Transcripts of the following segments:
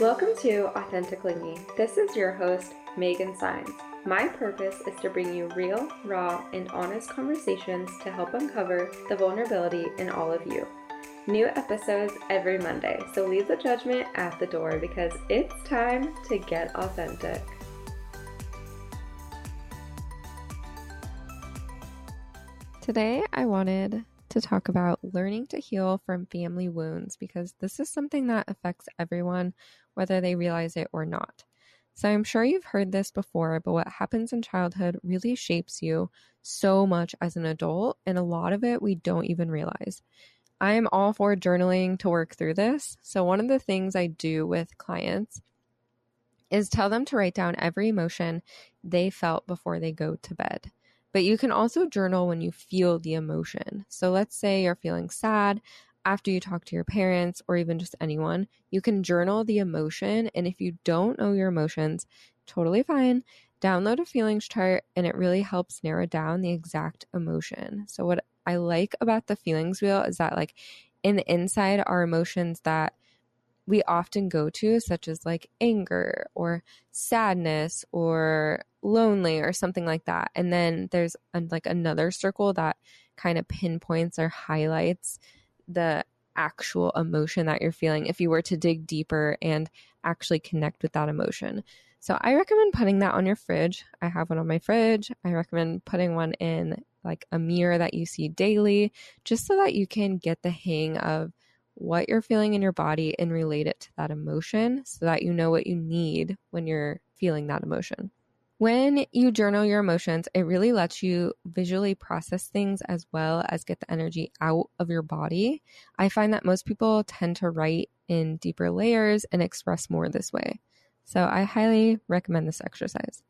Welcome to Authentically Me. This is your host, Megan Saenz. My purpose is to bring you real, raw, and honest conversations to help uncover the vulnerability in all of you. New episodes every Monday, so leave the judgment at the door because it's time to get authentic. Today, I wanted to talk about learning to heal from family wounds because this is something that affects everyone, whether they realize it or not. So, I'm sure you've heard this before, but what happens in childhood really shapes you so much as an adult, and a lot of it we don't even realize. I am all for journaling to work through this. So, one of the things I do with clients is tell them to write down every emotion they felt before they go to bed. But you can also journal when you feel the emotion. So let's say you're feeling sad after you talk to your parents or even just anyone. You can journal the emotion. And if you don't know your emotions, totally fine. Download a feelings chart and it really helps narrow down the exact emotion. So, what I like about the feelings wheel is that, like, in the inside are emotions that we often go to, such as like anger or sadness or lonely or something like that. And then there's like another circle that kind of pinpoints or highlights the actual emotion that you're feeling if you were to dig deeper and actually connect with that emotion. So I recommend putting that on your fridge. I have one on my fridge. I recommend putting one in like a mirror that you see daily just so that you can get the hang of what you're feeling in your body and relate it to that emotion so that you know what you need when you're feeling that emotion. When you journal your emotions, it really lets you visually process things as well as get the energy out of your body. I find that most people tend to write in deeper layers and express more this way. So I highly recommend this exercise.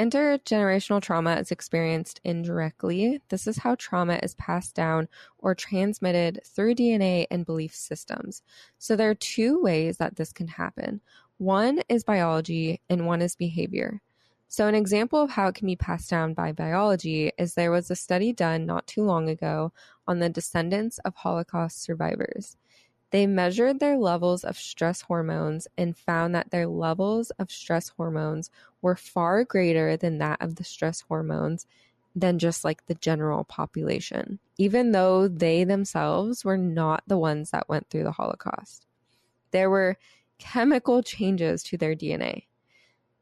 Intergenerational trauma is experienced indirectly. This is how trauma is passed down or transmitted through DNA and belief systems. So there are two ways that this can happen. One is biology and one is behavior. So an example of how it can be passed down by biology is there was a study done not too long ago on the descendants of Holocaust survivors. They measured their levels of stress hormones and found that their levels of stress hormones were far greater than that of the stress hormones than just like the general population, even though they themselves were not the ones that went through the Holocaust. There were chemical changes to their DNA.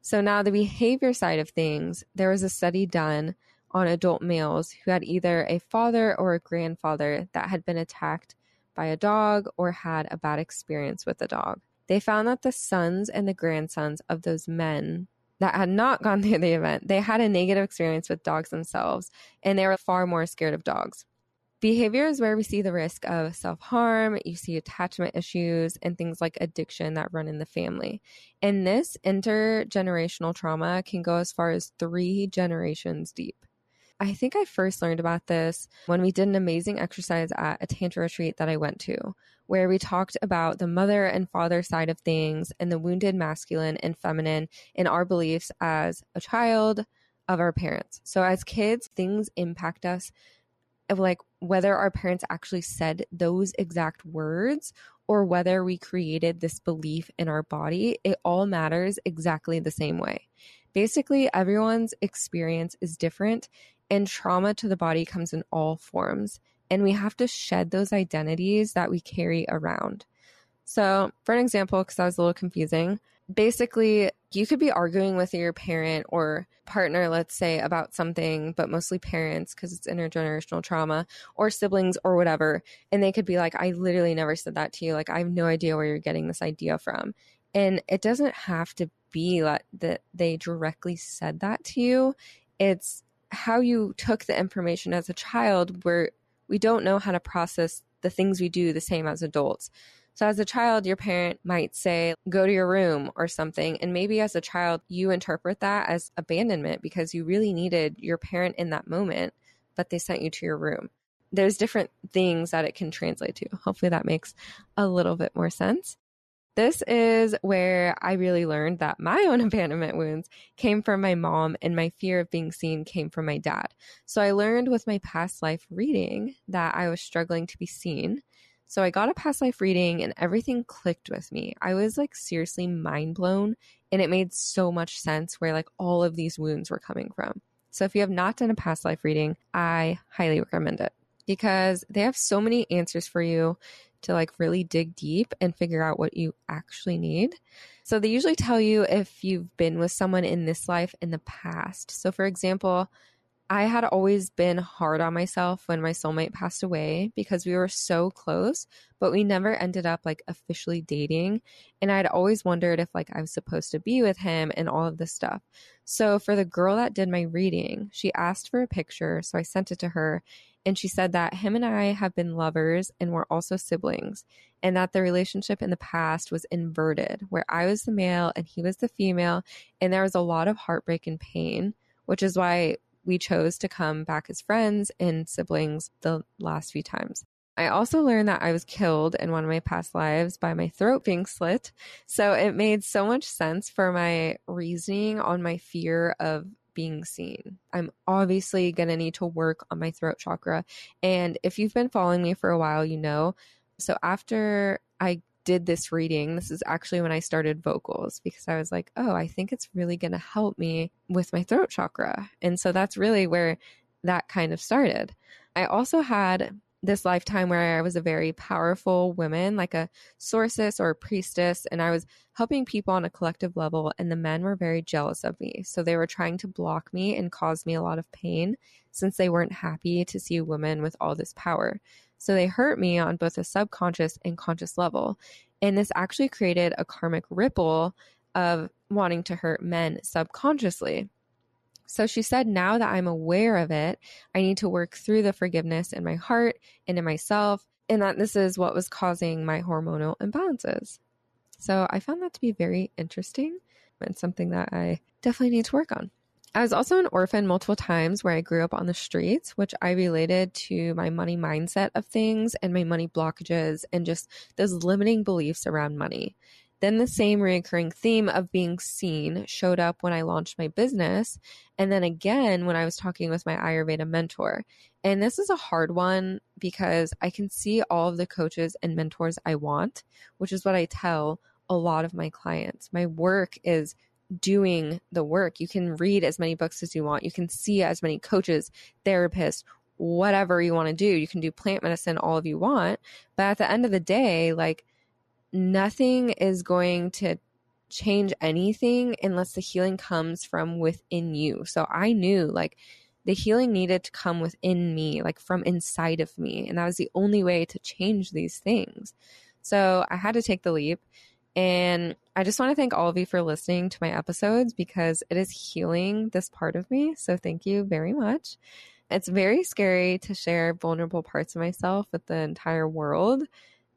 So now the behavior side of things, there was a study done on adult males who had either a father or a grandfather that had been attacked by a dog or had a bad experience with a dog. They found that the sons and the grandsons of those men that had not gone through the event, they had a negative experience with dogs themselves and they were far more scared of dogs. Behavior is where we see the risk of self harm, you see attachment issues, and things like addiction that run in the family. And this intergenerational trauma can go as far as three generations deep. I think I first learned about this when we did an amazing exercise at a Tantra retreat that I went to, where we talked about the mother and father side of things and the wounded masculine and feminine in our beliefs as a child of our parents. So as kids, things impact us of like whether our parents actually said those exact words or whether we created this belief in our body, it all matters exactly the same way. Basically, everyone's experience is different and trauma to the body comes in all forms. And we have to shed those identities that we carry around. So, for an example, because that was a little confusing, basically, you could be arguing with your parent or partner, let's say, about something, but mostly parents because it's intergenerational trauma or siblings or whatever. And they could be like, I literally never said that to you. Like, I have no idea where you're getting this idea from. And it doesn't have to be that, that they directly said that to you. It's how you took the information as a child where we don't know how to process the things we do the same as adults. So as a child, your parent might say, go to your room or something. And maybe as a child, you interpret that as abandonment because you really needed your parent in that moment, but they sent you to your room. There's different things that it can translate to. Hopefully that makes a little bit more sense. This is where I really learned that my own abandonment wounds came from my mom and my fear of being seen came from my dad. So I learned with my past life reading that I was struggling to be seen. So I got a past life reading and everything clicked with me. I was like seriously mind blown and it made so much sense where like all of these wounds were coming from. So if you have not done a past life reading, I highly recommend it because they have so many answers for you to like really dig deep and figure out what you actually need. So they usually tell you if you've been with someone in this life in the past. So for example, I had always been hard on myself when my soulmate passed away because we were so close, but we never ended up like officially dating. And I'd always wondered if like I was supposed to be with him and all of this stuff. So for the girl that did my reading, she asked for a picture. So I sent it to her. And she said that him and I have been lovers and we're also siblings, and that the relationship in the past was inverted, where I was the male and he was the female. And there was a lot of heartbreak and pain, which is why we chose to come back as friends and siblings the last few times. I also learned that I was killed in one of my past lives by my throat being slit. So it made so much sense for my reasoning on my fear of being seen. I'm obviously going to need to work on my throat chakra. And if you've been following me for a while, you know. So after I did this reading, this is actually when I started vocals because I was like, oh, I think it's really going to help me with my throat chakra. And so that's really where that kind of started. I also had this lifetime where I was a very powerful woman, like a sorceress or a priestess, and I was helping people on a collective level, and the men were very jealous of me. So they were trying to block me and cause me a lot of pain since they weren't happy to see a woman with all this power. So they hurt me on both a subconscious and conscious level. And this actually created a karmic ripple of wanting to hurt men subconsciously. So she said, now that I'm aware of it, I need to work through the forgiveness in my heart and in myself, and that this is what was causing my hormonal imbalances. So I found that to be very interesting and something that I definitely need to work on. I was also an orphan multiple times where I grew up on the streets, which I related to my money mindset of things and my money blockages and just those limiting beliefs around money. Then the same reoccurring theme of being seen showed up when I launched my business. And then again, when I was talking with my Ayurveda mentor. And this is a hard one because I can see all of the coaches and mentors I want, which is what I tell a lot of my clients. My work is doing the work. You can read as many books as you want. You can see as many coaches, therapists, whatever you want to do. You can do plant medicine all of you want. But at the end of the day, like nothing is going to change anything unless the healing comes from within you. So I knew like the healing needed to come within me, like from inside of me. And that was the only way to change these things. So I had to take the leap. And I just want to thank all of you for listening to my episodes because it is healing this part of me. So thank you very much. It's very scary to share vulnerable parts of myself with the entire world.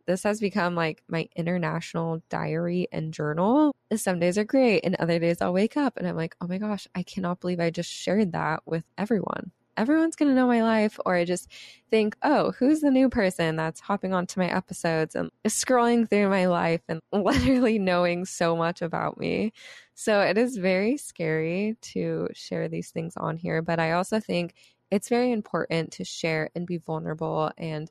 This has become like my international diary and journal. Some days are great, and other days I'll wake up and I'm like, oh my gosh, I cannot believe I just shared that with everyone everyone's going to know my life. Or I just think, oh, who's the new person that's hopping onto my episodes and scrolling through my life and literally knowing so much about me. So it is very scary to share these things on here. But I also think it's very important to share and be vulnerable. And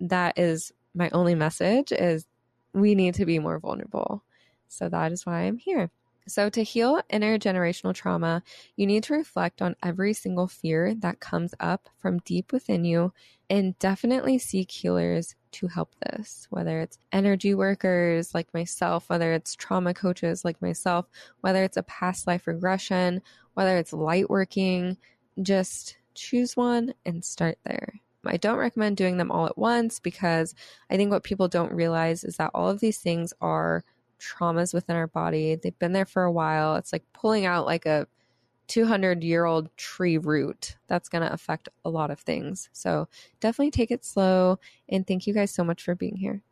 that is my only message is we need to be more vulnerable. So that is why I'm here. So, to heal intergenerational trauma, you need to reflect on every single fear that comes up from deep within you and definitely seek healers to help this, whether it's energy workers like myself, whether it's trauma coaches like myself, whether it's a past life regression, whether it's light working, just choose one and start there. I don't recommend doing them all at once because I think what people don't realize is that all of these things are traumas within our body. They've been there for a while. It's like pulling out like a 200 year old tree root. That's going to affect a lot of things. So definitely take it slow. And thank you guys so much for being here.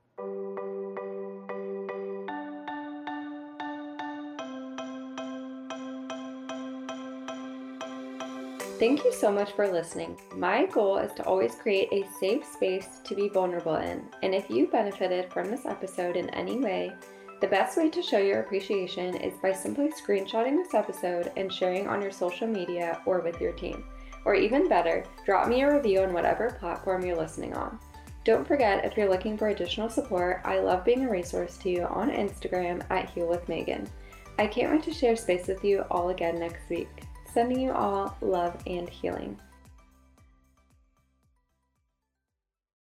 Thank you so much for listening. My goal is to always create a safe space to be vulnerable in. And if you benefited from this episode in any way, the best way to show your appreciation is by simply screenshotting this episode and sharing on your social media or with your team. Or even better, drop me a review on whatever platform you're listening on. Don't forget, if you're looking for additional support, I love being a resource to you on Instagram at Heal with Megan. I can't wait to share space with you all again next week. Sending you all love and healing.